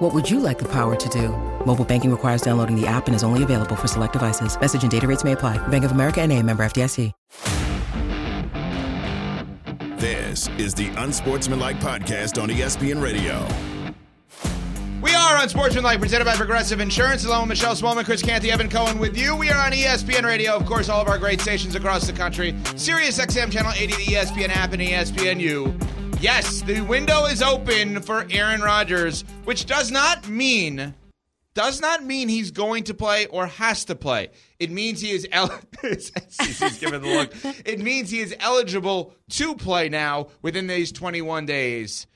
What would you like the power to do? Mobile banking requires downloading the app and is only available for select devices. Message and data rates may apply. Bank of America and a member FDIC. This is the Unsportsmanlike Podcast on ESPN Radio. We are Unsportsmanlike, presented by Progressive Insurance, along with Michelle Smallman, Chris Canty, Evan Cohen with you. We are on ESPN Radio, of course, all of our great stations across the country. Sirius XM Channel 80, the ESPN app, and ESPNU. Yes, the window is open for Aaron Rodgers, which does not mean does not mean he's going to play or has to play. It means he is el- he's giving the look. It means he is eligible to play now within these 21 days.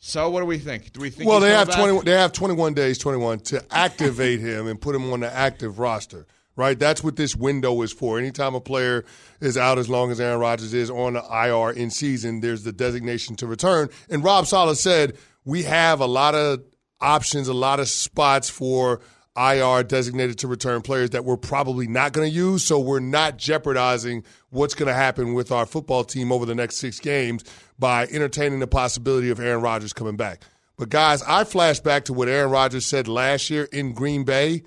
So what do we think? Do we think Well, they have back? twenty. They have twenty-one days, twenty-one to activate him and put him on the active roster. Right, that's what this window is for. Anytime a player is out, as long as Aaron Rodgers is on the IR in season, there's the designation to return. And Robert Saleh said we have a lot of options, a lot of spots for IR designated to return players that we're probably not going to use. So we're not jeopardizing what's going to happen with our football team over the next six games by entertaining the possibility of Aaron Rodgers coming back. But guys, I flash back to what Aaron Rodgers said last year in Green Bay,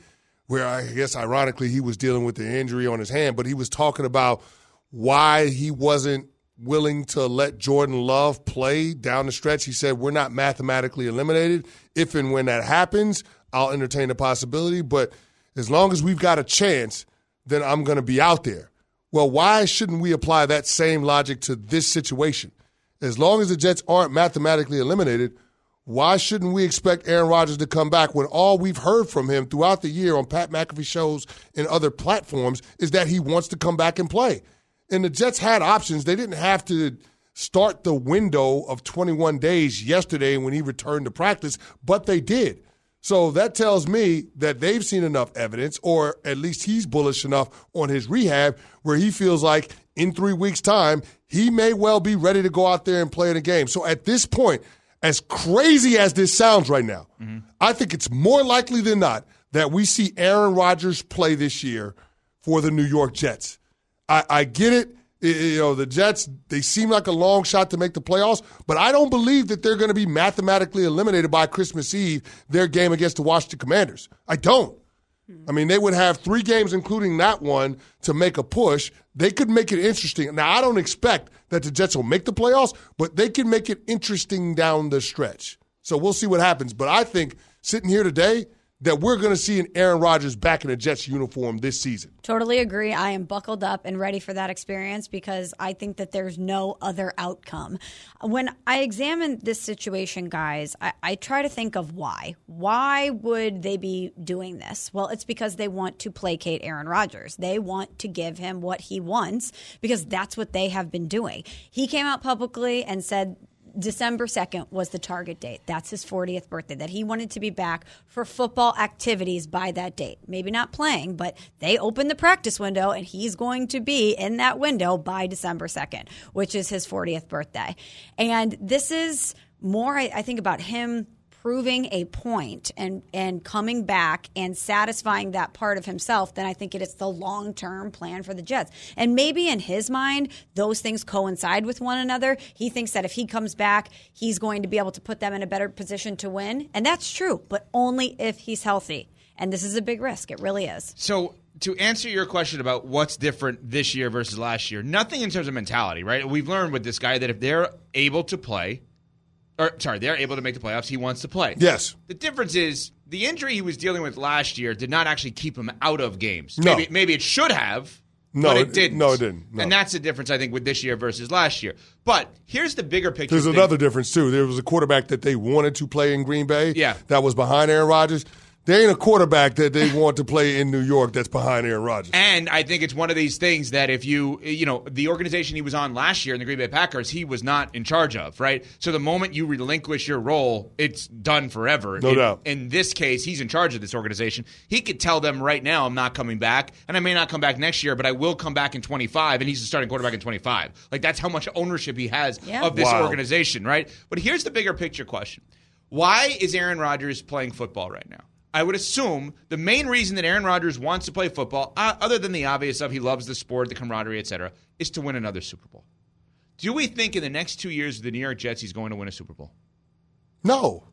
where I guess ironically he was dealing with the injury on his hand, but he was talking about why he wasn't willing to let Jordan Love play down the stretch. He said, We're not mathematically eliminated. If and when that happens, I'll entertain the possibility. But as long as we've got a chance, then I'm going to be out there. Well, why shouldn't we apply that same logic to this situation? As long as the Jets aren't mathematically eliminated, why shouldn't we expect Aaron Rodgers to come back when all we've heard from him throughout the year on Pat McAfee shows and other platforms is that he wants to come back and play? And the Jets had options. They didn't have to start the window of 21 days yesterday when he returned to practice, but they did. So that tells me that they've seen enough evidence, or at least he's bullish enough on his rehab where he feels like in three weeks' time, he may well be ready to go out there and play in a game. So at this point, as crazy as this sounds right now, I think it's more likely than not that we see Aaron Rodgers play this year for the New York Jets. I, I get it. I- You know, the Jets, they seem like a long shot to make the playoffs, but I don't believe that they're going to be mathematically eliminated by Christmas Eve, their game against the Washington Commanders. I don't. I mean, they would have three games, including that one, to make a push. They could make it interesting. Now, I don't expect that the Jets will make the playoffs, but they can make it interesting down the stretch. So we'll see what happens. But I think sitting here today, that we're going to see an Aaron Rodgers back in a Jets uniform this season. Totally agree. I am buckled up and ready for that experience because I think that there's no other outcome. When I examine this situation, guys, I, I try to think of why. Why would they be doing this? Well, it's because they want to placate Aaron Rodgers. They want to give him what he wants because that's what they have been doing. He came out publicly and said December 2nd was the target date. That's his 40th birthday, that he wanted to be back for football activities by that date. Maybe not playing, but they opened the practice window and he's going to be in that window by December 2nd, which is his 40th birthday. And this is more, I, I think, about him proving a point and and coming back and satisfying that part of himself, then I think it is the long term plan for the Jets. And maybe in his mind, those things coincide with one another. He thinks that if he comes back, he's going to be able to put them in a better position to win, and that's true, but only if he's healthy. And this is a big risk. It really is. So to answer your question about what's different this year versus last year, nothing in terms of mentality, right? We've learned with this guy that if they're able to play, or sorry, they're able to make the playoffs, he wants to play. Yes. The difference is the injury he was dealing with last year did not actually keep him out of games. No. Maybe maybe it should have. No, but it- it didn't. no, it didn't. No. And that's the difference, I think, with this year versus last year. But here's the bigger picture. There's thing. another difference too. There was a quarterback that they wanted to play in Green Bay. Yeah. That was behind Aaron Rodgers. There ain't a quarterback that they want to play in New York that's behind Aaron Rodgers. And I think it's one of these things that if you, you know, the organization he was on last year in the Green Bay Packers, he was not in charge of, right? So the moment you relinquish your role, it's done forever. No in, doubt. In this case, he's in charge of this organization. He could tell them right now, I'm not coming back, and I may not come back next year, but I will come back in 25, and he's the starting quarterback in 25. Like that's how much ownership he has Yeah. of this Wow. organization, right? But here's the bigger picture question. Why is Aaron Rodgers playing football right now? I would assume the main reason that Aaron Rodgers wants to play football, uh, other than the obvious of he loves the sport, the camaraderie, etc., is to win another Super Bowl. Do we think in the next two years the New York Jets he's going to win a Super Bowl? No.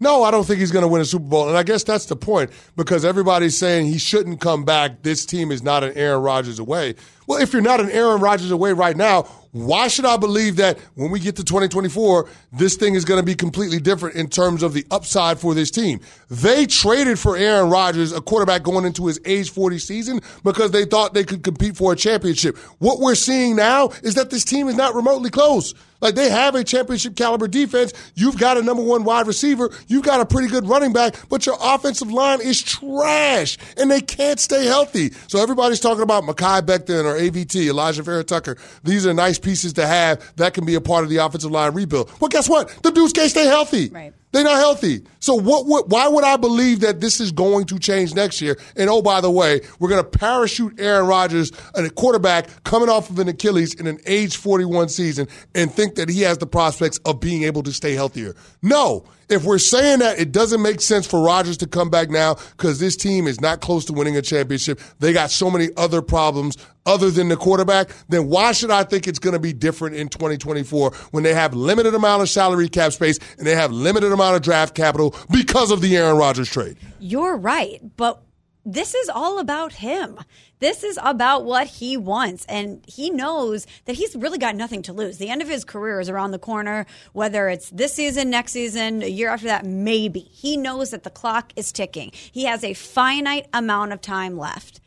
No, I don't think he's going to win a Super Bowl. And I guess that's the point because everybody's saying he shouldn't come back. This team is not an Aaron Rodgers away. Well, if you're not an Aaron Rodgers away right now, why should I believe that when we get to 2024, this thing is going to be completely different in terms of the upside for this team? They traded for Aaron Rodgers, a quarterback going into his age 40 season, because they thought they could compete for a championship. What we're seeing now is that this team is not remotely close. Like they have a championship caliber defense. You've got a number one wide receiver. You've got a pretty good running back, but your offensive line is trash and they can't stay healthy. So everybody's talking about Mekhi Becton or AVT, Alijah Vera-Tucker. These are nice pieces to have that can be a part of the offensive line rebuild. Well, guess what? The dudes can't stay healthy. Right. They're not healthy. So what, what? Why would I believe that this is going to change next year? And oh, by the way, we're going to parachute Aaron Rodgers, a quarterback coming off of an Achilles in an age 41 season, and think that he has the prospects of being able to stay healthier. No. If we're saying that, it doesn't make sense for Rodgers to come back now because this team is not close to winning a championship. They got so many other problems other than the quarterback. Then why should I think it's going to be different in 2024 when they have limited amount of salary cap space and they have limited amount of draft capital because of the Aaron Rodgers trade? You're right, but this is all about him. This is about what he wants. And he knows that he's really got nothing to lose. The end of his career is around the corner, whether it's this season, next season, a year after that, maybe. He knows that the clock is ticking. He has a finite amount of time left.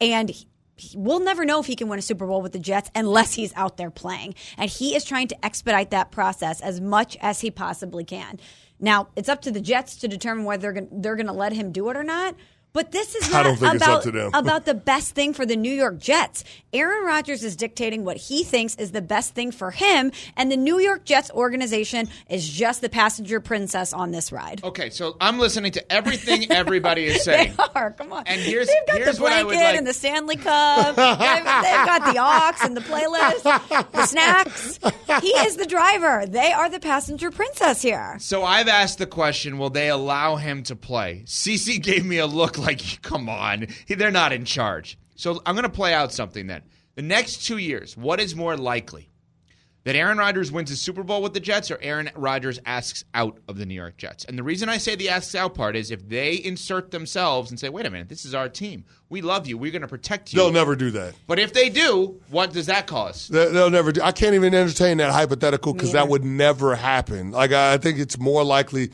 And he- We'll never know if he can win a Super Bowl with the Jets unless he's out there playing. And he is trying to expedite that process as much as he possibly can. Now, it's up to the Jets to determine whether they're going they're going to let him do it or not. But this is not don't think it's about, up to them. about the best thing for the New York Jets. Aaron Rodgers is dictating what he thinks is the best thing for him, and the New York Jets organization is just the passenger princess on this ride. Okay, so I'm listening to everything everybody is saying. They are. Come on. And here's- they've got here's the blanket like- and the Stanley Cup. they've, they've got the aux and the playlist, the snacks. He is the driver. They are the passenger princess here. So I've asked the question: Will they allow him to play? CC gave me a look like, "Come on, they're not in charge." So I'm going to play out something then. The next two years, what is more likely? That Aaron Rodgers wins a Super Bowl with the Jets, or Aaron Rodgers asks out of the New York Jets. And the reason I say the asks out part is if they insert themselves and say, "Wait a minute, this is our team. We love you. We're going to protect you." They'll never do that. But if they do, what does that cause? They- They'll never do. I can't even entertain that hypothetical because that would never happen. Like I I think it's more likely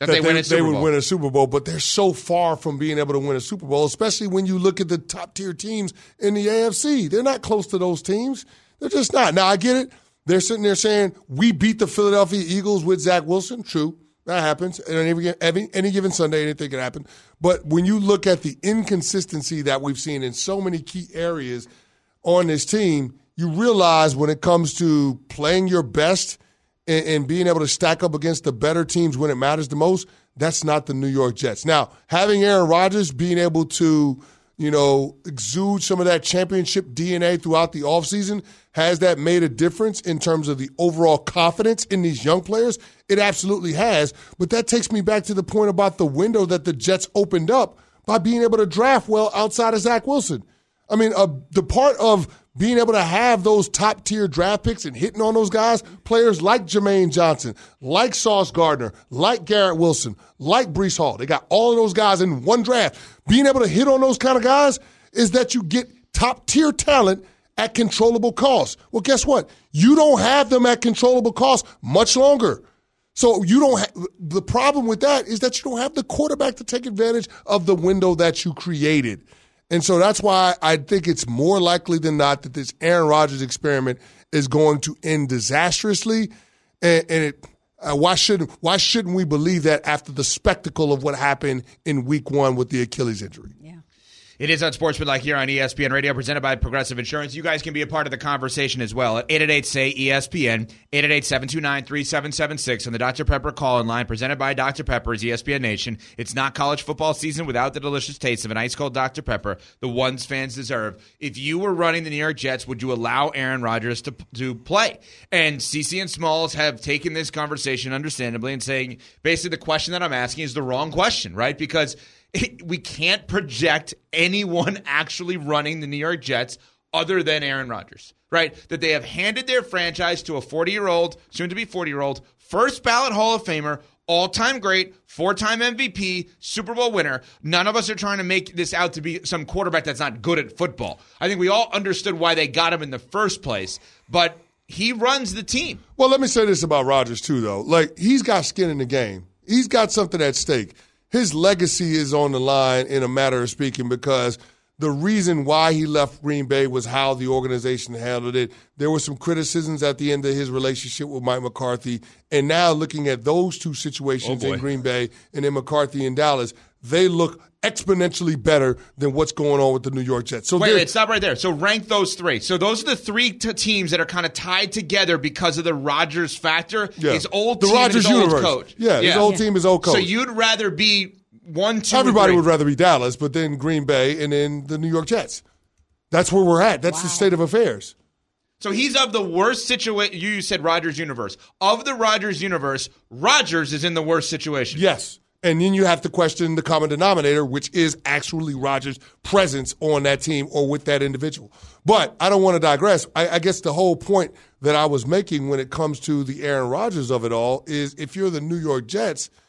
That they win a Super would win a Super Bowl, but they're so far from being able to win a Super Bowl, especially when you look at the top tier teams in the AFC. They're not close to those teams. They're just not. Now I get it. They're sitting there saying we beat the Philadelphia Eagles with Zach Wilson. True. That happens. And any, any, any given Sunday, anything can happen. But when you look at the inconsistency that we've seen in so many key areas on this team, you realize when it comes to playing your best and, and being able to stack up against the better teams when it matters the most, that's not the New York Jets. Now, having Aaron Rodgers being able to, you know, exude some of that championship DNA throughout the offseason, has that made a difference in terms of the overall confidence in these young players? It absolutely has. But that takes me back to the point about the window that the Jets opened up by being able to draft well outside of Zach Wilson. I mean, uh, the part of being able to have those top tier draft picks and hitting on those guys, players like Jermaine Johnson, like Sauce Gardner, like Garrett Wilson, like Breece Hall, they got all of those guys in one draft. Being able to hit on those kind of guys is that you get top tier talent at controllable cost. Well, guess what? You don't have them at controllable cost much longer. So you don't. Ha- the problem with that is that you don't have the quarterback to take advantage of the window that you created, and so that's why I think it's more likely than not that this Aaron Rodgers experiment is going to end disastrously. And, and it, Uh, why shouldn't Why shouldn't we believe that after the spectacle of what happened in Week One with the Achilles injury? It is Unsportsmanlike here on ESPN Radio, presented by Progressive Insurance. You guys can be a part of the conversation as well at 888-SAY-ESPN, 888-729-3776 on the Dr. Pepper call-in line, presented by Dr. Pepper's ESPN Nation. It's not college football season without the delicious taste of an ice-cold Dr. Pepper, the ones fans deserve. If you were running the New York Jets, would you allow Aaron Rodgers to, to play? And CC and Smalls have taken this conversation understandably and saying, basically the question that I'm asking is the wrong question, right? Because – we can't project anyone actually running the New York Jets other than Aaron Rodgers, right? That they have handed their franchise to a 40 year old, soon to be 40 year old, first ballot Hall of Famer, all time great, four time MVP, Super Bowl winner. None of us are trying to make this out to be some quarterback that's not good at football. I think we all understood why they got him in the first place, but he runs the team. Well, let me say this about Rodgers, too, though. Like, he's got skin in the game, he's got something at stake his legacy is on the line in a matter of speaking because the reason why he left Green Bay was how the organization handled it. There were some criticisms at the end of his relationship with Mike McCarthy. And now looking at those two situations oh in Green Bay and then McCarthy in Dallas, they look exponentially better than what's going on with the New York Jets. So wait, wait, stop right there. So rank those three. So those are the three t- teams that are kind of tied together because of the Rodgers factor. Yeah. His old the team Rodgers his universe. old coach. Yeah, yeah, his old yeah. team, his old coach. So you'd rather be one, two. Everybody would rather be Dallas, but then Green Bay and then the New York Jets. That's where we're at. That's wow. the state of affairs. So he's of the worst situation. You said Rodgers universe. Of the Rodgers universe, Rodgers is in the worst situation. Yes. And then you have to question the common denominator, which is actually Rodgers' presence on that team or with that individual. But I don't want to digress. I, I, guess the whole point that I was making when it comes to the Aaron Rodgers of it all is if you're the New York Jets –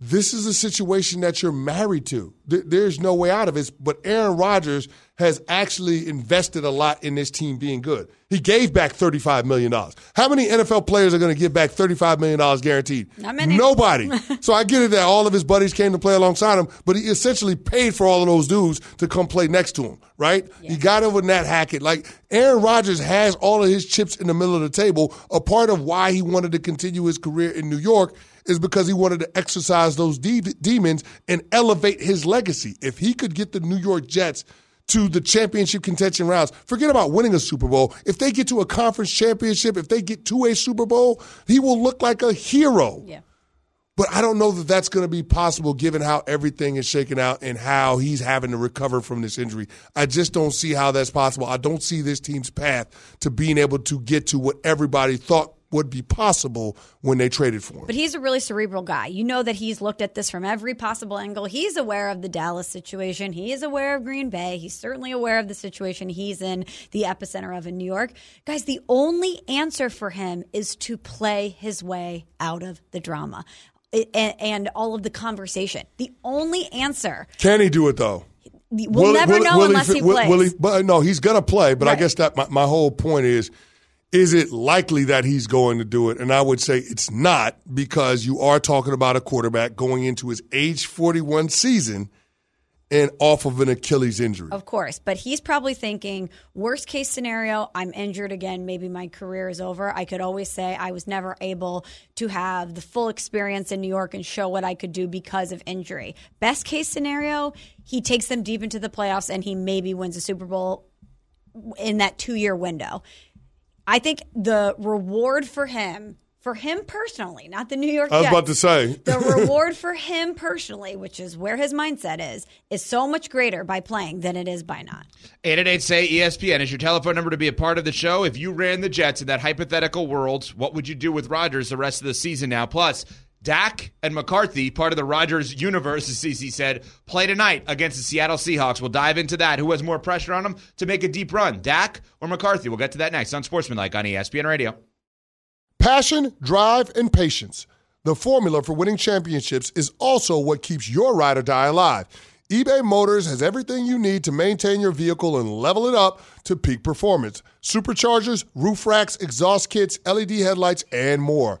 this is a situation that you're married to. There's no way out of it. But Aaron Rodgers has actually invested a lot in this team being good. He gave back $35 million. How many NFL players are going to give back $35 million guaranteed? Not many. Nobody. so I get it that all of his buddies came to play alongside him, but he essentially paid for all of those dudes to come play next to him, right? Yeah. He got over Nat Hackett. Like Aaron Rodgers has all of his chips in the middle of the table. A part of why he wanted to continue his career in New York is because he wanted to exercise those de- demons and elevate his legacy. If he could get the New York Jets to the championship contention rounds, forget about winning a Super Bowl. If they get to a conference championship, if they get to a Super Bowl, he will look like a hero. Yeah. But I don't know that that's going to be possible given how everything is shaken out and how he's having to recover from this injury. I just don't see how that's possible. I don't see this team's path to being able to get to what everybody thought would be possible when they traded for him. But he's a really cerebral guy. You know that he's looked at this from every possible angle. He's aware of the Dallas situation. He is aware of Green Bay. He's certainly aware of the situation he's in the epicenter of in New York. Guys, the only answer for him is to play his way out of the drama. And, all of the conversation. The only answer. Can he do it though? We'll will never will, know will unless he, he plays. He, but no, he's going to play. But right. I guess that my, my whole point is is it likely that he's going to do it? And I would say it's not because you are talking about a quarterback going into his age 41 season and off of an Achilles injury. Of course, but he's probably thinking worst case scenario, I'm injured again, maybe my career is over. I could always say I was never able to have the full experience in New York and show what I could do because of injury. Best case scenario, he takes them deep into the playoffs and he maybe wins a Super Bowl in that 2-year window. I think the reward for him, for him personally, not the New York I was Jets, about to say. the reward for him personally, which is where his mindset is, is so much greater by playing than it is by not. 888 say ESPN is your telephone number to be a part of the show. If you ran the Jets in that hypothetical world, what would you do with Rodgers the rest of the season now? Plus, Dak and McCarthy, part of the Rodgers universe, as CC said, play tonight against the Seattle Seahawks. We'll dive into that. Who has more pressure on them to make a deep run, Dak or McCarthy? We'll get to that next on Sportsmanlike on ESPN Radio. Passion, drive, and patience. The formula for winning championships is also what keeps your ride or die alive. eBay Motors has everything you need to maintain your vehicle and level it up to peak performance superchargers, roof racks, exhaust kits, LED headlights, and more.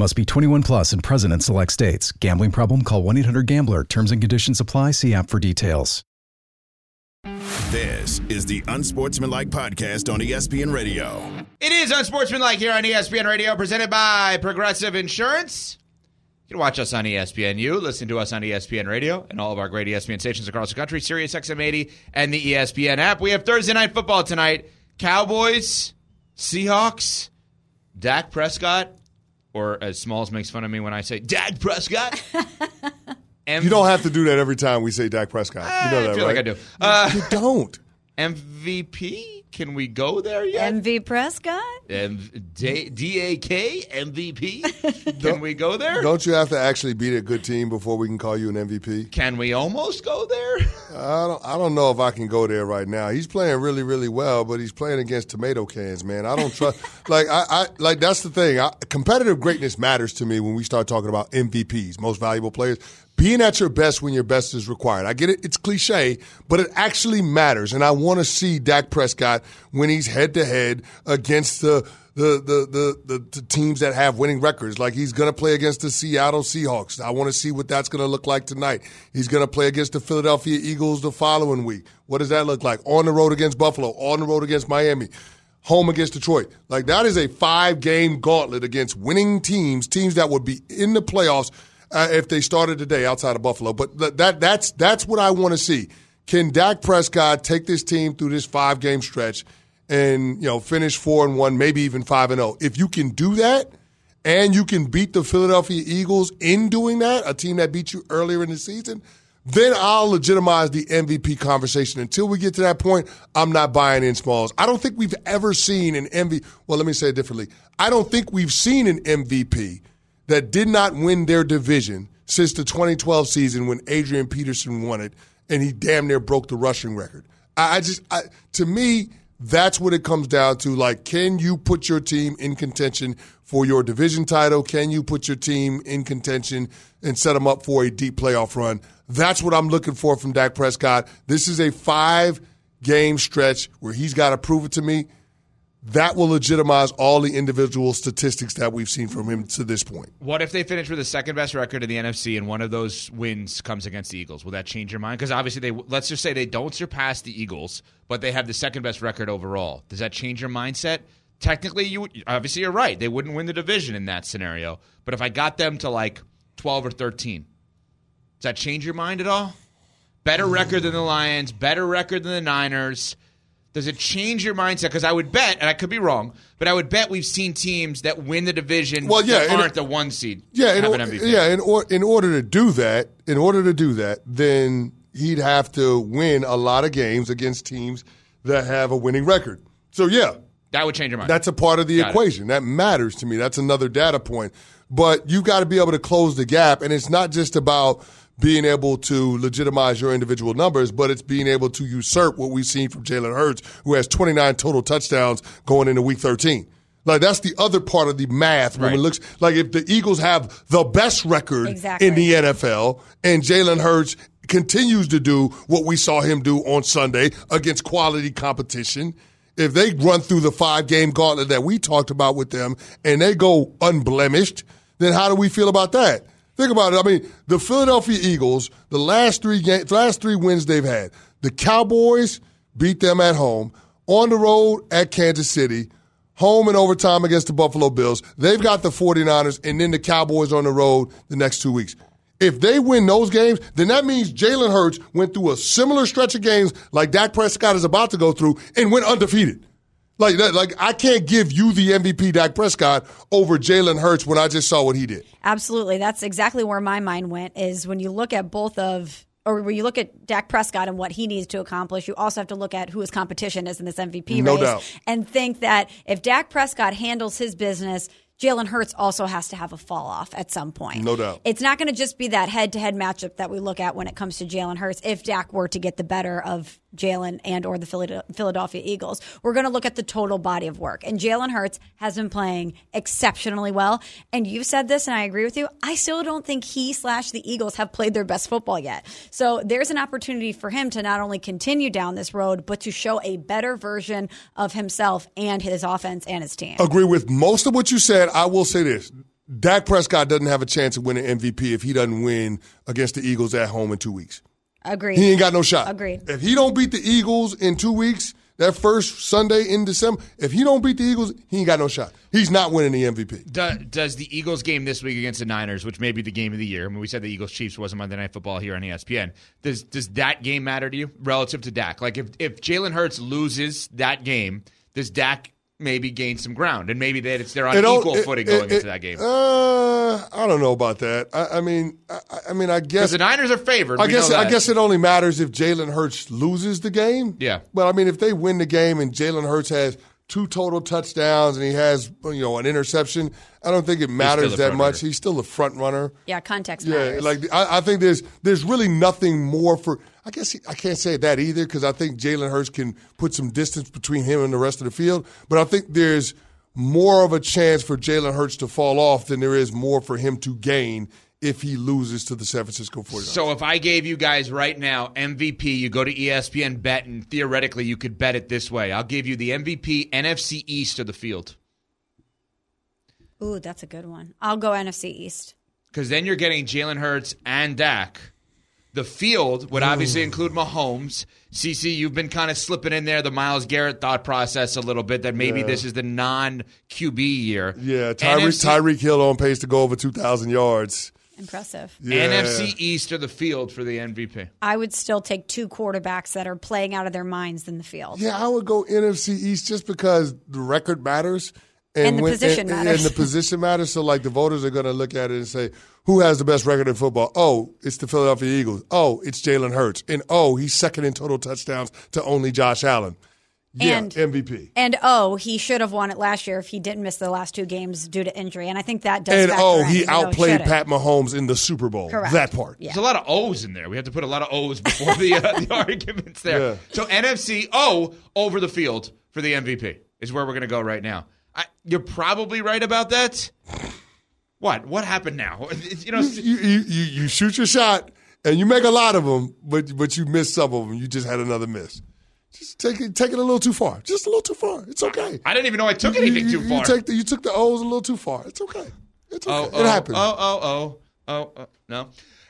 Must be 21 plus and present in select states. Gambling problem? Call 1 800 GAMBLER. Terms and conditions apply. See app for details. This is the Unsportsmanlike Podcast on ESPN Radio. It is Unsportsmanlike here on ESPN Radio, presented by Progressive Insurance. You can watch us on ESPNU, listen to us on ESPN Radio, and all of our great ESPN stations across the country, Sirius XM 80, and the ESPN app. We have Thursday night football tonight. Cowboys, Seahawks, Dak Prescott, or as Smalls makes fun of me when I say Dak Prescott. M- You don't have to do that every time we say Dak Prescott. You know I that, feel right? like I do. Uh, you don't. MVP? Can we go there yet? MV Prescott? M- D- DAK MVP? Can we go there? Don't you have to actually beat a good team before we can call you an MVP? Can we almost go there? I don't. I don't know if I can go there right now. He's playing really, really well, but he's playing against tomato cans, man. I don't trust. like I, I, like that's the thing. I, competitive greatness matters to me when we start talking about MVPs, most valuable players. Being at your best when your best is required. I get it. It's cliche, but it actually matters. And I want to see Dak Prescott when he's head to head against the the, the the the teams that have winning records. Like he's going to play against the Seattle Seahawks. I want to see what that's going to look like tonight. He's going to play against the Philadelphia Eagles the following week. What does that look like? On the road against Buffalo, on the road against Miami, home against Detroit. Like that is a five game gauntlet against winning teams, teams that would be in the playoffs uh, if they started today outside of Buffalo. But th- that that's that's what I want to see. Can Dak Prescott take this team through this five game stretch and you know finish four and one, maybe even five and zero? If you can do that, and you can beat the Philadelphia Eagles in doing that, a team that beat you earlier in the season, then I'll legitimize the MVP conversation. Until we get to that point, I'm not buying in Smalls. I don't think we've ever seen an MVP. Well, let me say it differently. I don't think we've seen an MVP that did not win their division since the 2012 season when Adrian Peterson won it and he damn near broke the rushing record. I, I just, I, to me, that's what it comes down to. Like, can you put your team in contention for your division title? Can you put your team in contention and set them up for a deep playoff run? That's what I'm looking for from Dak Prescott. This is a five game stretch where he's got to prove it to me. That will legitimize all the individual statistics that we've seen from him to this point. What if they finish with the second best record in the NFC and one of those wins comes against the Eagles? Will that change your mind? Because obviously they let's just say they don't surpass the Eagles, but they have the second best record overall. Does that change your mindset? Technically, you obviously you're right. They wouldn't win the division in that scenario. But if I got them to like 12 or 13, does that change your mind at all? Better record than the Lions, better record than the Niners. Does it change your mindset? Because I would bet, and I could be wrong, but I would bet we've seen teams that win the division Well, yeah, that aren't it- the one seed. Yeah, in, have or- an MVP. yeah. In, or, in order to do that, in order to do that, then he'd have to win a lot of games against teams that have a winning record. So yeah, that would change your mind. that's a part of the Got it. equation. That matters to me. That's another data point. But you've got to be able to close the gap, and it's not just about being able to legitimize your individual numbers, but it's being able to usurp what we've seen from Jalen Hurts, who has 29 total touchdowns going into Week 13. Like that's the other part of the math when Right. it looks like if the Eagles have the best record Exactly. in the NFL and Jalen Hurts continues to do what we saw him do on Sunday against quality competition. If they run through the five game gauntlet that we talked about with them and they go unblemished, then how do we feel about that? Think about it. I mean, the Philadelphia Eagles, the last three games, last three wins they've had, the Cowboys beat them at home, on the road at Kansas City, home and overtime against the Buffalo Bills. They've got the 49ers and then the Cowboys on the road the next two weeks. If they win those games, then that means Jalen Hurts went through a similar stretch of games like Dak Prescott is about to go through and went undefeated. Like that, like I can't give you the MVP Dak Prescott over Jalen Hurts when I just saw what he did. Absolutely. That's exactly where my mind went is when you look at both of or when you look at Dak Prescott and what he needs to accomplish, you also have to look at who his competition is in this MVP No race doubt. and think that if Dak Prescott handles his business, Jalen Hurts also has to have a fall off at some point. No doubt. It's not going to just be that head to head matchup that we look at when it comes to Jalen Hurts if Dak were to get the better of Jalen and or the Philadelphia Eagles. We're going to look at the total body of work. And Jalen Hurts has been playing exceptionally well. And you've said this and I agree with you. I still don't think he slash the Eagles have played their best football yet. So there's an opportunity for him to not only continue down this road, but to show a better version of himself and his offense and his team. Agree with most of what you said. I will say this. Dak Prescott doesn't have a chance of winning MVP if he doesn't win against the Eagles at home in two weeks. Agreed. He ain't got no shot. Agreed. If he don't beat the Eagles in two weeks, that first Sunday in December, if he don't beat the Eagles, he ain't got no shot. He's not winning the MVP. Do, does the Eagles game this week against the Niners, which may be the game of the year? I mean, we said the Eagles Chiefs wasn't Monday Night Football here on ESPN. Does does that game matter to you relative to Dak? Like if if Jalen Hurts loses that game, does Dak maybe gain some ground and maybe that it's they're on It equal it- footing going it- into that game? Uh, I don't know about that. I, I mean, I, I mean, I guess the Niners are favored. I guess I guess it only matters if Jalen Hurts loses the game. Yeah. But I mean, if they win the game and Jalen Hurts has two total touchdowns and he has you know an interception, I don't think it matters that much. runner. He's still a front runner. yeah, context Yeah, matters. like I, I think there's there's really nothing more for. I guess he, I can't say that either because I think Jalen Hurts can put some distance between him and the rest of the field. But I think there's more of a chance for Jalen Hurts to fall off than there is more for him to gain if he loses to the San Francisco 49ers. So if I gave you guys right now MVP, you go to ESPN bet, and theoretically you could bet it this way. I'll give you the MVP NFC East of the field. Ooh, that's a good one. I'll go NFC East. because then you're getting Jalen Hurts and Dak. The field would obviously include Mahomes. CC, you've been kind of slipping in there the Myles Garrett thought process a little bit that maybe this is the non QB year. yeah, Tyreek NFC, Tyreek Hill on pace to go over 2,000 yards. Impressive. Yeah. NFC East or the field for the MVP. I would still take two quarterbacks that are playing out of their minds in the field. Yeah, I would go NFC East just because the record matters. And the position and- matters. And the position matters. So, like, the voters are going to look at it and say, who has the best record in football? Oh, it's the Philadelphia Eagles. Oh, it's Jalen Hurts. And oh, he's second in total touchdowns to only Josh Allen. Yeah, And- MVP. And oh, he should have won it last year if he didn't miss the last two games due to injury. And I think that does. And oh, he outplayed. Pat Mahomes in the Super Bowl. Correct. That part. Yeah. There's a lot of O's in there. We have to put a lot of O's before the, uh, the arguments there. Yeah. So NFC O over the field for the MVP is where we're going to go right now. I, you're probably right about that. What? What happened now? You know, You, you, you, you shoot your shot and you make a lot of them, but but you miss some of them. You just had another miss. Just take it, take it a little too far. Just a little too far. It's okay. I didn't even know I took anything you, too you far. take the, you took the O's a little too far. It's okay. It's okay. Oh, oh, it happens. Oh, oh, oh, oh, oh, no.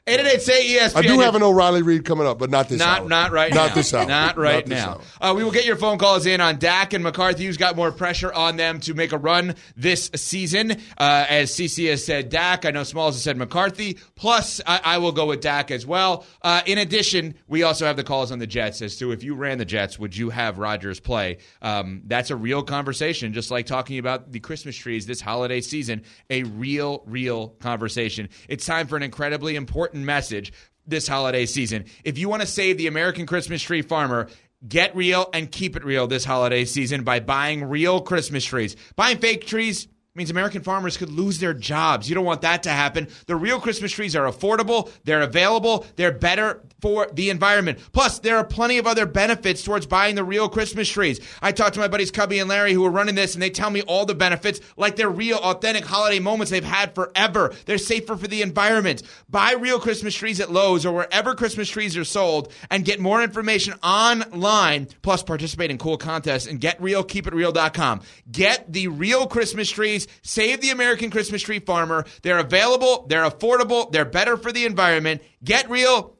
888 say E ESPN. I do have an O'Reilly read coming up, but not this Not, hour. not right now. not now. This hour. Not right this now. Uh, we will get your phone calls in on Dak and McCarthy. Who's got more pressure on them to make a run this season? Uh, as CC has said, Dak. I know Smalls has said McCarthy. Plus, I, I will go with Dak as well. Uh, in addition, we also have the calls on the Jets as to if you ran the Jets, would you have Rodgers play? Um, that's a real conversation, just like talking about the Christmas trees this holiday season. A real, real conversation. It's time for an incredibly important message this holiday season. If you want to save the American Christmas tree farmer, get real and keep it real this holiday season by buying real Christmas trees. Buying fake trees means American farmers could lose their jobs. You don't want that to happen. The real Christmas trees are affordable, they're available, they're better for the environment. Plus, there are plenty of other benefits towards buying the real Christmas trees. I talked to my buddies Cubby and Larry who are running this, and they tell me all the benefits, like they're real, authentic holiday moments they've had forever. They're safer for the environment. Buy real Christmas trees at Lowe's or wherever Christmas trees are sold, and get more information online. Plus, participate in cool contests and getrealkeepitreal.com. Get the real Christmas trees. Save the American Christmas tree farmer. They're available. They're affordable. They're better for the environment. Get real.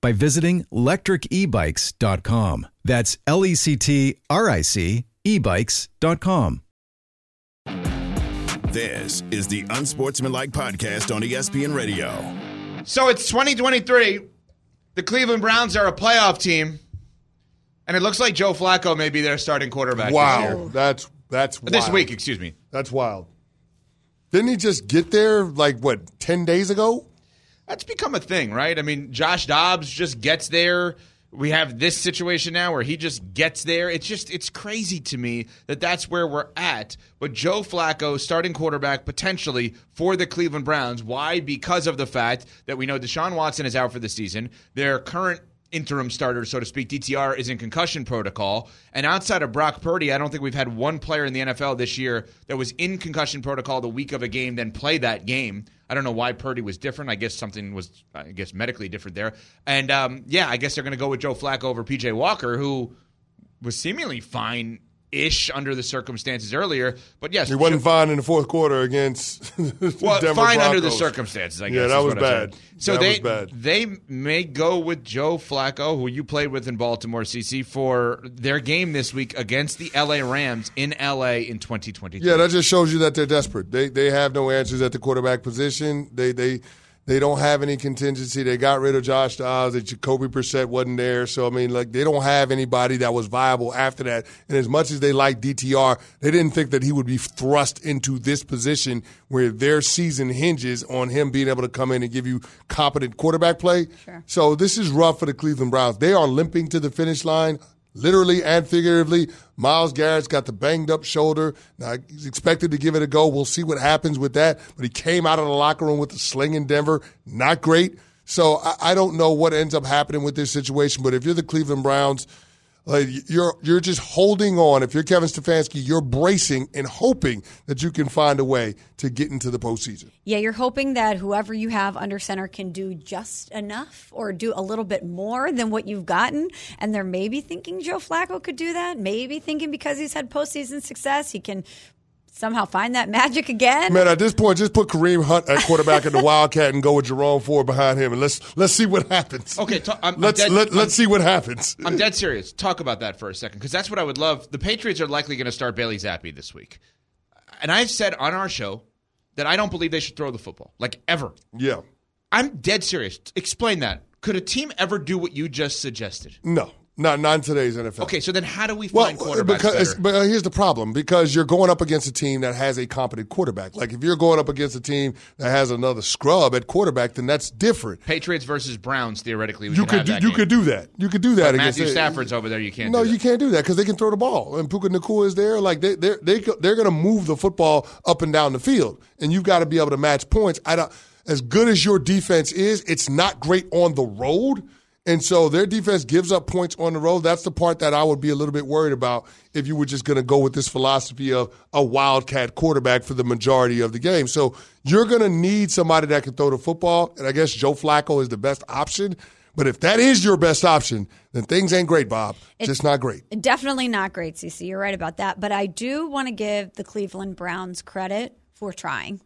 by visiting lectricebikes.com. That's L E C T R I C ebikes.com. This is the Unsportsmanlike Podcast on ESPN Radio. So it's 2023. The Cleveland Browns are a playoff team, and it looks like Joe Flacco may be their starting quarterback this year. Wow, that's that's wild. This week, excuse me. That's wild. Didn't he just get there like what ten days ago? That's become a thing, right? I mean, Josh Dobbs just gets there. We have this situation now where he just gets there. It's just it's crazy to me that that's where we're at. But Joe Flacco, starting quarterback potentially for the Cleveland Browns. Why? Because of the fact that we know Deshaun Watson is out for the season. Their current interim starter, so to speak, DTR, is in concussion protocol. And outside of Brock Purdy, I don't think we've had one player in the NFL this year that was in concussion protocol the week of a game, then play that game. I don't know why Purdy was different. I guess something was, I guess, medically different there. And um, yeah, I guess they're going to go with Joe Flacco over PJ Walker, who was seemingly fine ish under the circumstances earlier. But yes, He wasn't Joe- fine in the fourth quarter against well, Denver fine under the circumstances, I guess. Yeah, that was what I'm saying. bad. So That they was bad. they may go with Joe Flacco, who you played with in Baltimore, CC, for their game this week against the LA Rams in LA in 2022. Yeah, that just shows you that they're desperate. They they have no answers at the quarterback position. They they they don't have any contingency. They got rid of Josh Dobbs. That Jacoby Brissett wasn't there. So I mean, like they don't have anybody that was viable after that. And as much as they like DTR, they didn't think that he would be thrust into this position where their season hinges on him being able to come in and give you competent quarterback play. Sure. So this is rough for the Cleveland Browns. They are limping to the finish line literally and figuratively. Myles Garrett's got the banged up shoulder. Now he's expected to give it a go. We'll see what happens with that. But he came out of the locker room with a sling in Denver. Not great. So I, I don't know what ends up happening with this situation. But if you're the Cleveland Browns, like you're you're just holding on. If you're Kevin Stefanski, you're bracing and hoping that you can find a way to get into the postseason. Yeah, you're hoping that whoever you have under center can do just enough or do a little bit more than what you've gotten. And they're maybe thinking Joe Flacco could do that. Maybe thinking because he's had postseason success, he can somehow find that magic again. Man, at this point, just put Kareem Hunt at quarterback in the Wildcat and go with Jerome Ford behind him, and let's let's see what happens. Okay, ta- I'm- I'm let's dead- let, I'm- let's see what happens. I'm dead serious. Talk about that for a second because that's what I would love. The Patriots are likely going to start Bailey Zappe this week. And I've said on our show that I don't believe they should throw the football, like ever. yeah, I'm dead serious. Explain that. Could a team ever do what you just suggested? no, not not in today's NFL. Okay, so then how do we find Well, quarterbacks because but here's the problem: because you're going up against a team that has a competent quarterback. Like if you're going up against a team that has another scrub at quarterback, then that's different. Patriots versus Browns, theoretically, we You could, do, that you game. could do that. You could do that But against Matthew. Stafford's over there. You can't. No, do that. you can't do that because they can throw the ball. And Puka Nacua is there. Like they they they they're going to move the football up and down the field, and you've got to be able to match points. I don't. As good as your defense is, it's not great on the road. And so their defense gives up points on the road. That's the part that I would be a little bit worried about if you were just going to go with this philosophy of a wildcat quarterback for the majority of the game. So you're going to need somebody that can throw the football. And I guess Joe Flacco is the best option. But if that is your best option, then things ain't great, Bob. It's just not great. Definitely not great, CC. You're right about that. But I do want to give the Cleveland Browns credit for trying,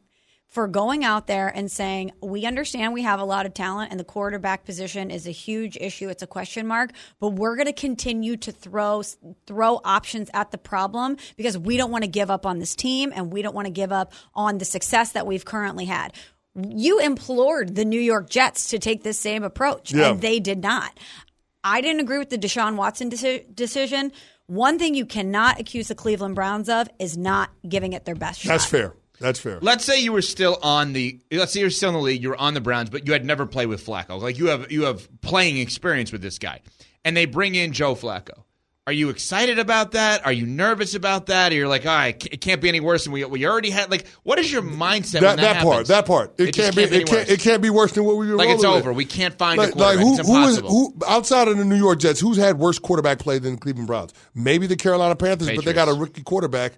for going out there and saying, we understand we have a lot of talent and the quarterback position is a huge issue. It's a question mark, but we're going to continue to throw, throw options at the problem because we don't want to give up on this team and we don't want to give up on the success that we've currently had. You implored the New York Jets to take this same approach Yeah. and they did not. I didn't agree with the Deshaun Watson deci- decision. One thing you cannot accuse the Cleveland Browns of is not giving it their best shot. That's fair. That's fair. Let's say you were still on the. Let's say you're still in the league. You were on the Browns, but you had never played with Flacco. Like you have, you have playing experience with this guy, and they bring in Joe Flacco. Are you excited about that? Are you nervous about that? Or you're like, ah, all right, it can't be any worse than we we already had. Like, what is your mindset? that when that, that part. That part. It, It can't be. can't be it can't. It can't be worse than what we were. Like it's rolling with. over. We can't find a Like, like who, it's who is who outside of the New York Jets? Who's had worse quarterback play than the Cleveland Browns? Maybe the Carolina Panthers, but they got a rookie quarterback.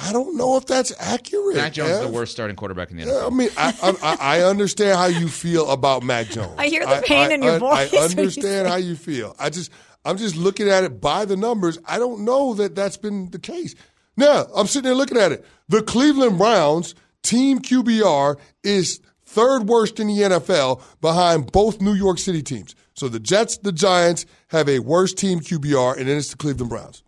I don't know if that's accurate. Mac Jones is the worst starting quarterback in the Yeah, NFL. I mean, I, I, I I understand how you feel about Mac Jones. I hear the pain in your I, voice I understand say how you feel. I just, I'm just looking at it by the numbers. I don't know that that's been the case. Now, I'm sitting there looking at it. The Cleveland Browns team QBR is third worst in the NFL behind both New York City teams. So the Jets, the Giants have a worse team QBR, and then it's the Cleveland Browns.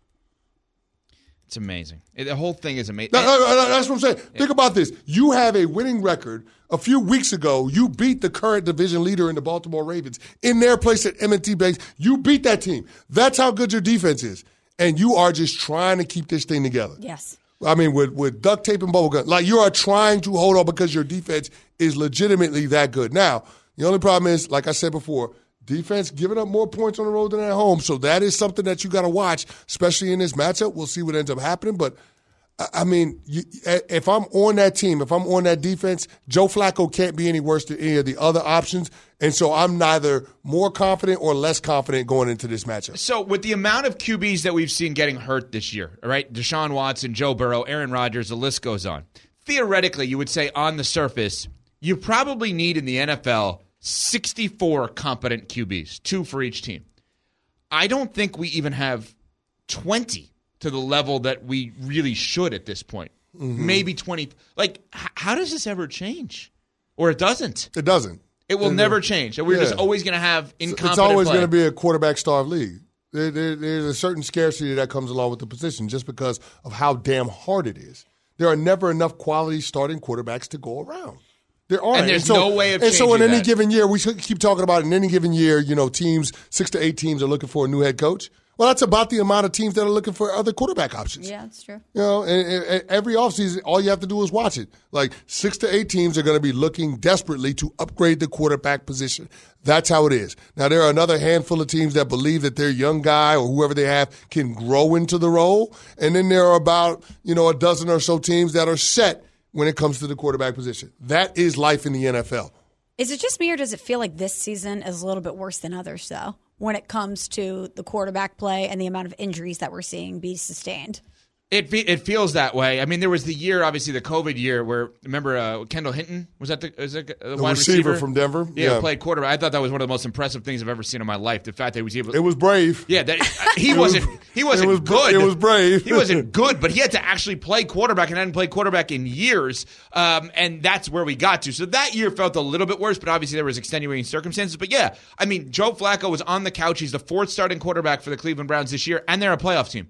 It's amazing. It- the whole thing is amazing. No, no, no, that's what I'm saying. Think about this. You have a winning record. A few weeks ago, you beat the current division leader in the Baltimore Ravens in their place at M&T Bank. You beat that team. That's how good your defense is. And you are just trying to keep this thing together. Yes. I mean, with, with duct tape and bubble gum. Like, you are trying to hold on because your defense is legitimately that good. Now, the only problem is, like I said before, defense giving up more points on the road than at home. So that is something that you got to watch, especially in this matchup. We'll see what ends up happening. But, I- mean, you, if I'm on that team, if I'm on that defense, Joe Flacco can't be any worse than any of the other options. And so I'm neither more confident or less confident going into this matchup. So, with the amount of QBs that we've seen getting hurt this year, all right, Deshaun Watson, Joe Burrow, Aaron Rodgers, the list goes on. Theoretically, you would say on the surface, you probably need in the NFL 64 competent QBs, two for each team. I don't think we even have 20 to the level that we really should at this point. Mm-hmm. Maybe 20. Like, h- how does this ever change? Or it doesn't. It doesn't. It will never change. We're just always going to have incompetent it's always going to be a quarterback starved league. There, there, there's a certain scarcity that comes along with the position just because of how damn hard it is. There are never enough quality starting quarterbacks to go around. There aren't. And there's so, no way of changing. And so, in changing any that. given year, we keep talking about. In any given year, you know, teams six to eight teams are looking for a new head coach. Well, that's about the amount of teams that are looking for other quarterback options. Yeah, that's true. You know, and, and- and every offseason, all you have to do is watch it. Like six to eight teams are going to be looking desperately to upgrade the quarterback position. That's how it is. Now, there are another handful of teams that believe that their young guy or whoever they have can grow into the role. And then there are about, you know, a dozen or so teams that are set when it comes to the quarterback position. That is life in the NFL. Is it just me or does it feel like this season is a little bit worse than others, though, when it comes to the quarterback play and the amount of injuries that we're seeing be sustained? It fe- it feels that way. I mean, there was the year, obviously the COVID year, where remember uh, Kendall Hinton was that the, was that the, The wide receiver receiver from Denver? Yeah, Yeah. played quarterback. I thought that was one of the most impressive things I've ever seen in my life. The fact that he was able. It was brave. yeah, that he wasn't. he wasn't it was- good. it was brave. he wasn't good, but he had to actually play quarterback and hadn't played quarterback in years. Um, and that's where we got to. So that year felt a little bit worse, but obviously there was extenuating circumstances. But yeah, I mean, Joe Flacco was on the couch. He's the fourth starting quarterback for the Cleveland Browns this year, and they're a playoff team.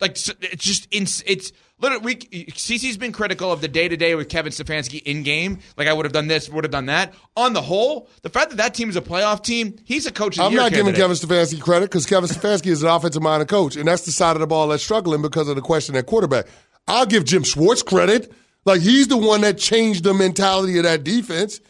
Like it's just it's, it's literally we CC's been critical of the day to day with Kevin Stefanski in game. Like I would have done this, would have done that. On the whole, the fact that that team is a playoff team, he's a coach. I'm not giving. Kevin Stefanski credit because Kevin Stefanski is an offensive minded coach, and that's the side of the ball that's struggling because of the question at quarterback. I'll give Jim Schwartz credit. Like, he's the one that changed the mentality of that defense.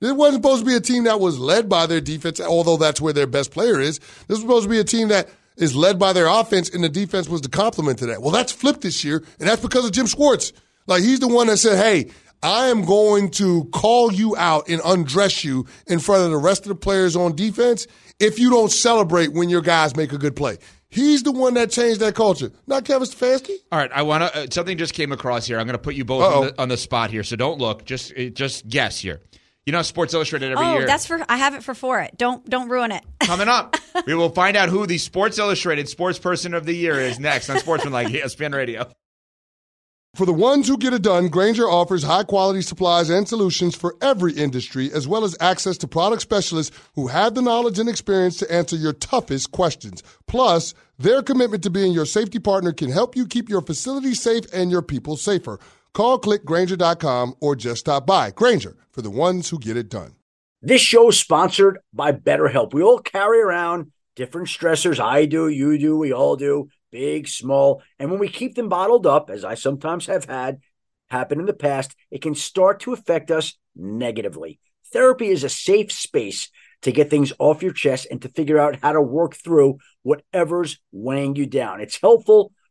This wasn't supposed to be a team that was led by their defense, although that's where their best player is. This was supposed to be a team that is led by their offense, and the defense was the complement to that. Well, that's flipped this year, and that's because of Jim Schwartz. Like, he's the one that said, hey, I am going to call you out and undress you in front of the rest of the players on defense if you don't celebrate when your guys make a good play. He's the one that changed that culture, not Kevin Stefanski. All right, I want to. Uh, something just came across here. I'm going to put you both on the, on the spot here, so don't look. Just uh, just guess here. You know, Sports Illustrated every oh, year. that's for I have it for for it. Don't don't ruin it. Coming up, we will find out who the Sports Illustrated Sports Person of the Year is next on Sportsman like ESPN Radio. For the ones who get it done, Grainger offers high quality supplies and solutions for every industry, as well as access to product specialists who have the knowledge and experience to answer your toughest questions. Plus, their commitment to being your safety partner can help you keep your facility safe and your people safer. Call clickgrainger.com or just stop by. Grainger for the ones who get it done. This show is sponsored by BetterHelp. We all carry around different stressors. I do, you do, we all do big, small. And when we keep them bottled up, as I sometimes have had happen in the past, it can start to affect us negatively. Therapy is a safe space to get things off your chest and to figure out how to work through whatever's weighing you down. It's helpful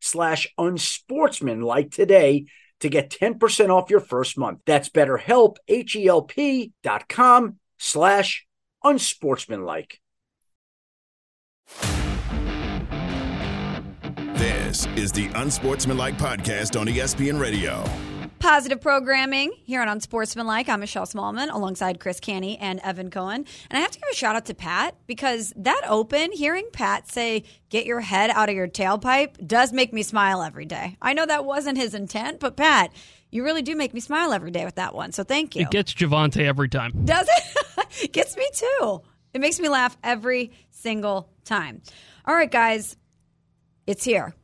slash unsportsmanlike today to get 10% off your first month. That's betterhelp, H-E-L-P dot com slash unsportsmanlike. This is the Unsportsmanlike Podcast on ESPN Radio. Positive programming here on Unsportsmanlike. I'm Michelle Smallmon alongside Chris Canty and Evan Cohen. And I have to give a shout out to Pat because that open, hearing Pat say, get your head out of your tailpipe, does make me smile every day. I know that wasn't his intent, but Pat, you really do make me smile every day with that one. So thank you. It gets Javante every time. Does it? gets me too. It makes me laugh every single time. All right, guys, it's here.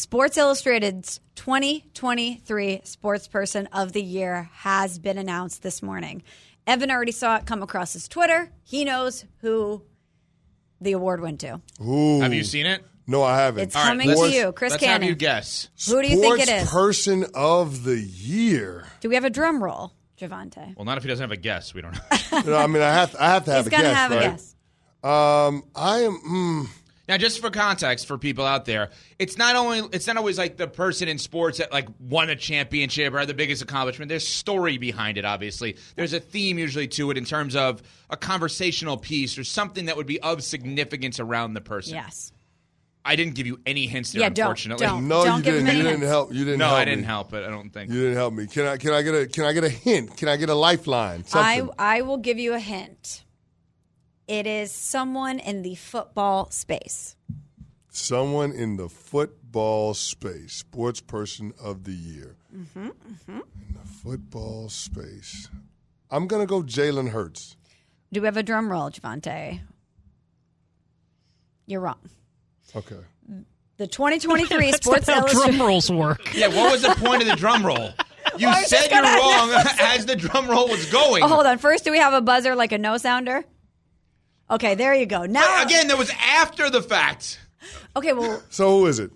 Sports Illustrated's 2023 Sports Person of the Year has been announced this morning. Evan already saw it come across his Twitter. He knows who the award went to. Ooh. Have you seen it? No, I haven't. It's coming to you, Chris Let's Cannon. have you guess. Who do you think it is? Person of the year. Do we have a drum roll, Javante? Well, not if he doesn't have a guess. We don't know. You know, I mean, I have, I have to have He's a guess. He's gonna have right? a guess. Um, I am. Mm, Now, just for context for people out there, it's not only it's not always like the person in sports that like won a championship or had the biggest accomplishment. There's story behind it. Obviously, there's a theme usually to it in terms of a conversational piece or something that would be of significance around the person. Yes. I didn't give you any hints there, Yeah, don't- unfortunately. don't. no, Don't you give didn't. any You didn't hints. help. You didn't. No, help I didn't me. help it. I don't think. You didn't help me. Can I? Can I get a? Can I get a hint? Can I get a lifeline? I, I will give you a hint. It is someone in the football space. Someone in the football space, sports person of the year. Mm-hmm, In the football space, I'm gonna go Jalen Hurts. Do we have a drum roll, Javante? You're wrong. Okay. The 2023 Sports not how Illustrated. drum rolls work. Yeah, what was the point of the drum roll? You I was said just you're gonna- wrong as the drum roll was going. Oh, hold on. First, do we have a buzzer like a no sounder? Okay, there you go. Now, Again, that was after the fact. Okay, well, So who is it?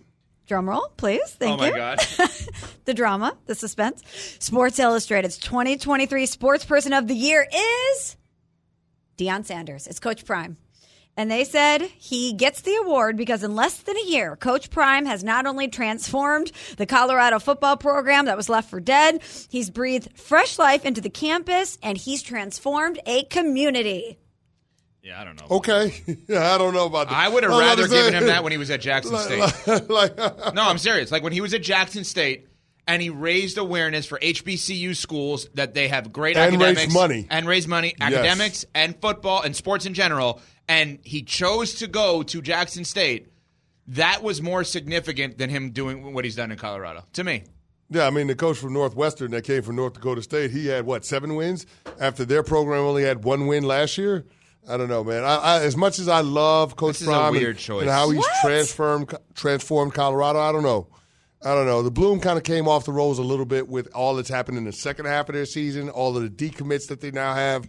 drum roll, please. Thank you. oh my you. god. The drama, the suspense. Sports Illustrated's 2023 Sports Person of the Year is Deion Sanders. It's Coach Prime. And they said he gets the award because in less than a year, Coach Prime has not only transformed the Colorado football program that was left for dead, he's breathed fresh life into the campus and he's transformed a community. Yeah, I don't know. Okay. yeah, I don't know about that. I would have rather given him that when he was at Jackson State. like, No, I'm serious. Like when he was at Jackson State and he raised awareness for HBCU schools that they have great And raise academics money. and raise money, academics and football and sports in general, and he chose to go to Jackson State. That was more significant than him doing what he's done in Colorado to me. Yeah, I mean the coach from Northwestern that came from North Dakota State, he had what seven wins after their program only had one win last year. I don't know, man. I, I, as much as I love Coach This is a Prime weird and, choice. and how he's What? transformed transformed Colorado, I don't know. I don't know. The bloom kind of came off the rose a little bit with all that's happened in the second half of their season, all of the decommits that they now have.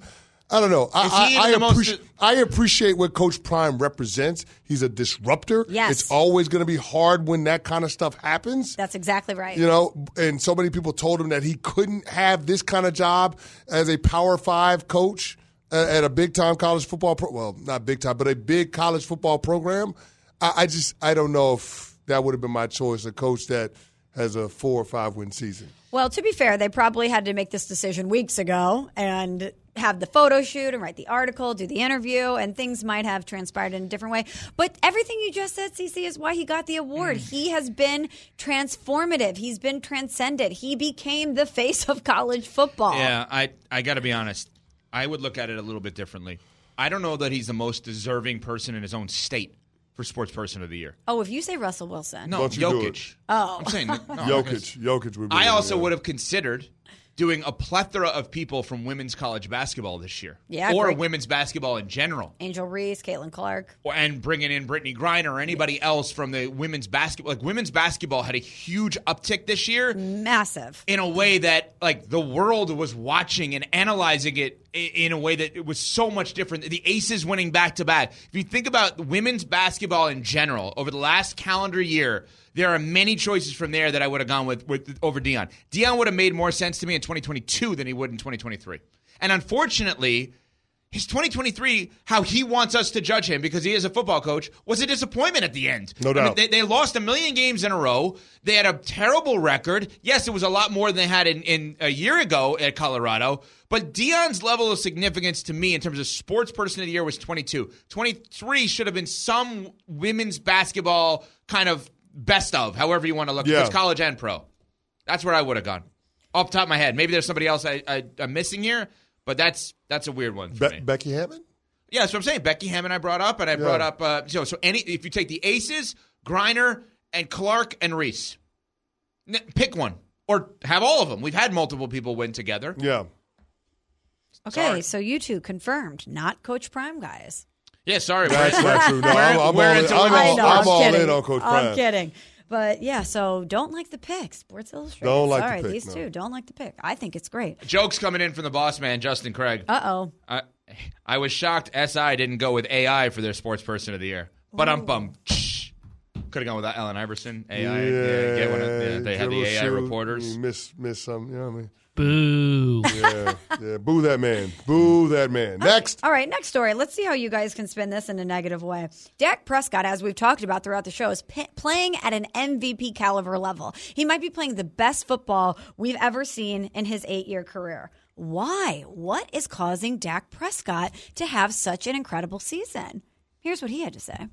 I don't know. I, I, I, the most- I appreciate what Coach Prime represents. He's a disruptor. Yes. It's always going to be hard when that kind of stuff happens. That's exactly right. You know, and so many people told him that he couldn't have this kind of job as a Power Five coach at, at a big time college football. Pro- well, not big time, but a big college football program. I, I just I don't know if that would have been my choice. A coach that has a four or five win season. Well, to be fair, they probably had to make this decision weeks ago and have the photo shoot and write the article, do the interview, and things might have transpired in a different way. But everything you just said, CC, is why he got the award. Mm. He has been transformative. He's been transcended. He became the face of college football. Yeah, I I got to be honest. I would look at it a little bit differently. I don't know that he's the most deserving person in his own state for Sports Person of the Year. Oh, if you say Russell Wilson. No, Don't you do Jokic. Oh. I'm saying no, Jokic, Jokic would be. I also would have considered doing a plethora of people from women's college basketball this year, Yeah, or great. women's basketball in general. Angel Reese, Caitlin Clark. or- and bringing in Brittney Griner or anybody else from the women's basketball. Like women's basketball had a huge uptick this year Massive. in a way that like the world was watching and analyzing it i- in a way that it was so much different. The Aces winning back to back. If you think about women's basketball in general over the last calendar year, there are many choices from there that I would have gone with, with over Deion. Deion would have made more sense to me in 2022 than he would in 2023. And unfortunately, his 2023, how he wants us to judge him because he is a football coach, was a disappointment at the end. No I mean, doubt. they, they lost a million games in a row. They had a terrible record. Yes, it was a lot more than they had in, in a year ago at Colorado. But Deion's level of significance to me in terms of sports person of the year was 22. 23 should have been some women's basketball kind of best of, however you want to look. Yeah. It's college and pro. That's where I would have gone. Off the top of my head. Maybe there's somebody else I, I, I'm missing here, but that's that's a weird one for Be- me. Becky Hammon. Yeah, that's what I'm saying. Becky Hammon I brought up, and I brought up uh, so so any if you take the Aces, Griner, and Clark and Reese, N- pick one or have all of them. We've had multiple people win together. Yeah. Okay, Sorry. so you two confirmed, not Coach Prime guys. Yeah, sorry. That's not true. No, I'm, I'm all, in, I'm all, know, I'm I'm all in on Coach I'm Prime. kidding. But yeah, so don't like the pick. Sports Illustrated. Don't like the Sorry, pick, these no. two don't like the pick. I think it's great. Jokes coming in from the boss man, Justin Craig. Uh oh. I, I was shocked SI didn't go with AI for their sports person of the year. But I'm bummed. Could have gone with Allen Iverson. AI. Yeah, get one of- yeah, they had the AI shoot, reporters. Miss, miss some. You know what I mean? Boo. Yeah, yeah. Boo that man. Boo that man. Next. All right, next story. Let's see how you guys can spin this in a negative way. Dak Prescott, as we've talked about throughout the show, is p- playing at an MVP caliber level. He might be playing the best football we've ever seen in his eight year career. Why? What is causing Dak Prescott to have such an incredible season? Here's what he had to say.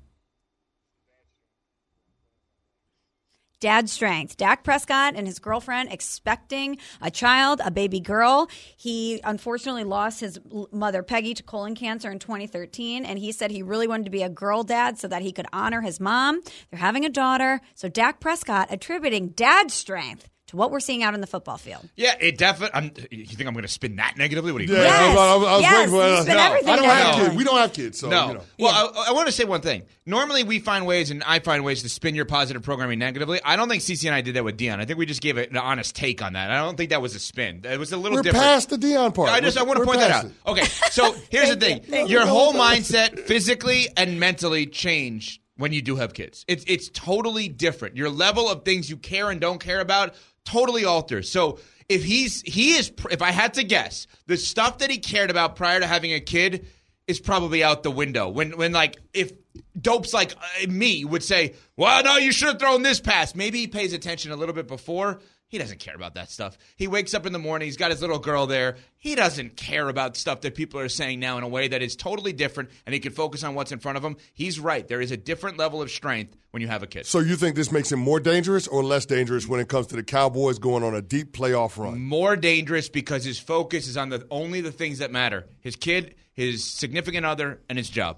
Dad strength. Dak Prescott and his girlfriend expecting a child, a baby girl. He unfortunately lost his mother, Peggy, to colon cancer in 2013. And he said he really wanted to be a girl dad so that he could honor his mom. They're having a daughter. So Dak Prescott attributing dad strength to what we're seeing out in the football field. Yeah, it definitely. You think I'm going to spin that negatively? What do you Yeah, Yes. I was, I was- I was Yes, waiting for you spin No, everything I don't have kids. We don't have kids, so No. you know. Well, I, I want to say one thing. Normally, we find ways, and I find ways to spin your positive programming negatively. I don't think CC and I did that with Deion. I think we just gave an honest take on that. I don't think that was a spin. It was a little We're different. past the Deion part. I just I We're- want to point that out. it. Okay, so here's the thing: Thank your whole mindset, physically and mentally, change when you do have kids. It's it's totally different. Your level of things you care and don't care about totally alters. So if he's he is if I had to guess, the stuff that he cared about prior to having a kid is probably out the window. When when like if dopes like uh, me would say, "Well, no, you should have thrown this pass." Maybe he pays attention a little bit before. He doesn't care about that stuff. He wakes up in the morning, he's got his little girl there. He doesn't care about stuff that people are saying now in a way that is totally different and he can focus on what's in front of him. He's right. There is a different level of strength when you have a kid. So you think this makes him more dangerous or less dangerous when it comes to the Cowboys going on a deep playoff run? More dangerous because his focus is on the only the things that matter. His kid, his significant other, and his job.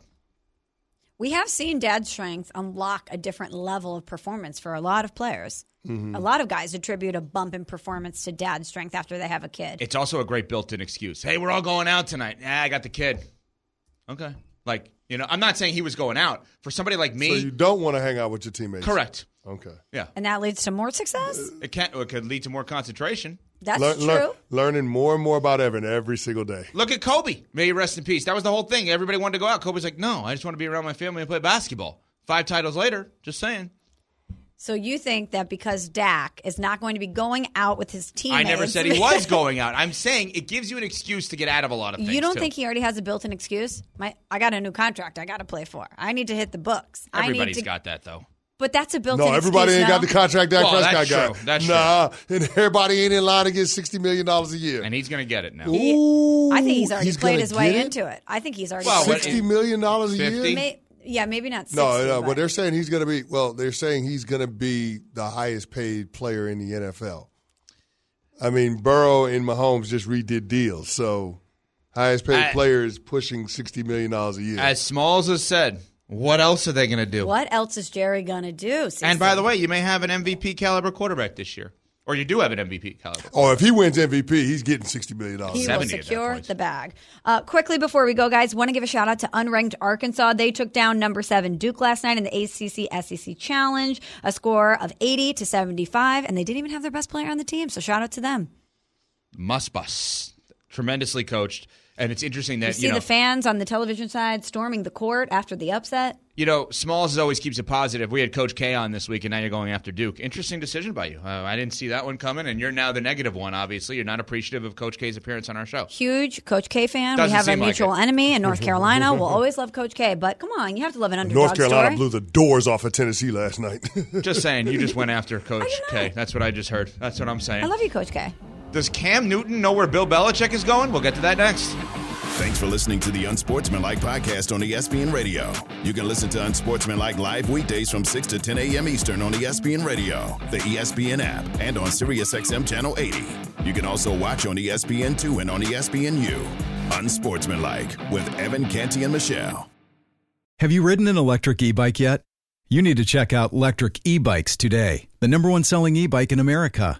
We have seen dad strength unlock a different level of performance for a lot of players. A lot of guys attribute a bump in performance to dad strength after they have a kid. It's also a great built-in excuse. Hey, we're all going out tonight. Ah, I got the kid. Okay. Like, you know, I'm not saying he was going out. For somebody like me, So you don't want to hang out with your teammates. correct. Okay. Yeah. and that leads to more success? It can it could lead to more concentration. That's Learn- true. learn- learning more and more about Evan every single day. Look at Kobe. May he rest in peace. That was the whole thing. Everybody wanted to go out. Kobe's like, no, I just want to be around my family and play basketball. Five titles later, just saying. So you think that because Dak is not going to be going out with his team? I never said he was going out. I'm saying it gives you an excuse to get out of a lot of things. You don't too. think he already has a built-in excuse? My, I got a new contract. I got to play for. I need to hit the books. I everybody's need to, got that though. But that's a built-in No, everybody ain't now. got the contract Dak Well, Prescott got. true. That's nah, and everybody ain't in line to get sixty million dollars a year. And he's going to get it now. Ooh, I think he's already played his way it? into it. I think he's already. Well, played what- Sixty million dollars a 50? year. May, yeah, maybe not. 60, No, no, but but they're saying he's going to be. Well, they're saying he's going to be the highest paid player in the NFL. I mean, Burrow and Mahomes just redid deals, so highest paid I- player is pushing sixty million dollars a year. As Smalls has said, what else are they going to do? what else is Jerry gonna do? And by the way, you may have an MVP caliber quarterback this year. Or you do have an MVP caliber. oh, if he wins MVP, he's getting sixty million dollars. He will 70 at secure the bag. Uh, quickly before we go, guys, want to give a shout out to unranked Arkansas. They took down number seven Duke last night in the ACC SEC Challenge, a score of 80 to 75, and they didn't even have their best player on the team. So shout out to them. Musbus. Tremendously coached. And it's interesting You that, see you know, the fans on the television side storming the court after the upset. you know, Smalls always keeps it positive. We had Coach K on this week, and now you're going after Duke. Interesting decision by you. Uh, I didn't see that one coming, and you're now the negative one, obviously. You're not appreciative of Coach K's appearance on our show. Huge Coach K fan. Doesn't we have a seem like mutual enemy in North Carolina. we'll always love Coach K, but come on, you have to love an underdog North Carolina story. blew the doors off of Tennessee last night. Just saying, you just went after Coach K. That's what I just heard. That's what I'm saying. I love you, Coach K. Does Cam Newton know where Bill Belichick is going? We'll get to that next. Thanks for listening to the Unsportsmanlike podcast on ESPN Radio. You can listen to Unsportsmanlike live weekdays from 6 to 10 a.m. Eastern on ESPN Radio, the ESPN app, and on SiriusXM Channel 80. You can also watch on E ESPN2 and on ESPNU. Unsportsmanlike with Evan Canty and Michelle. Have you ridden an electric e bike yet? You need to check out Lectric E Bikes today, the number one selling e bike in America.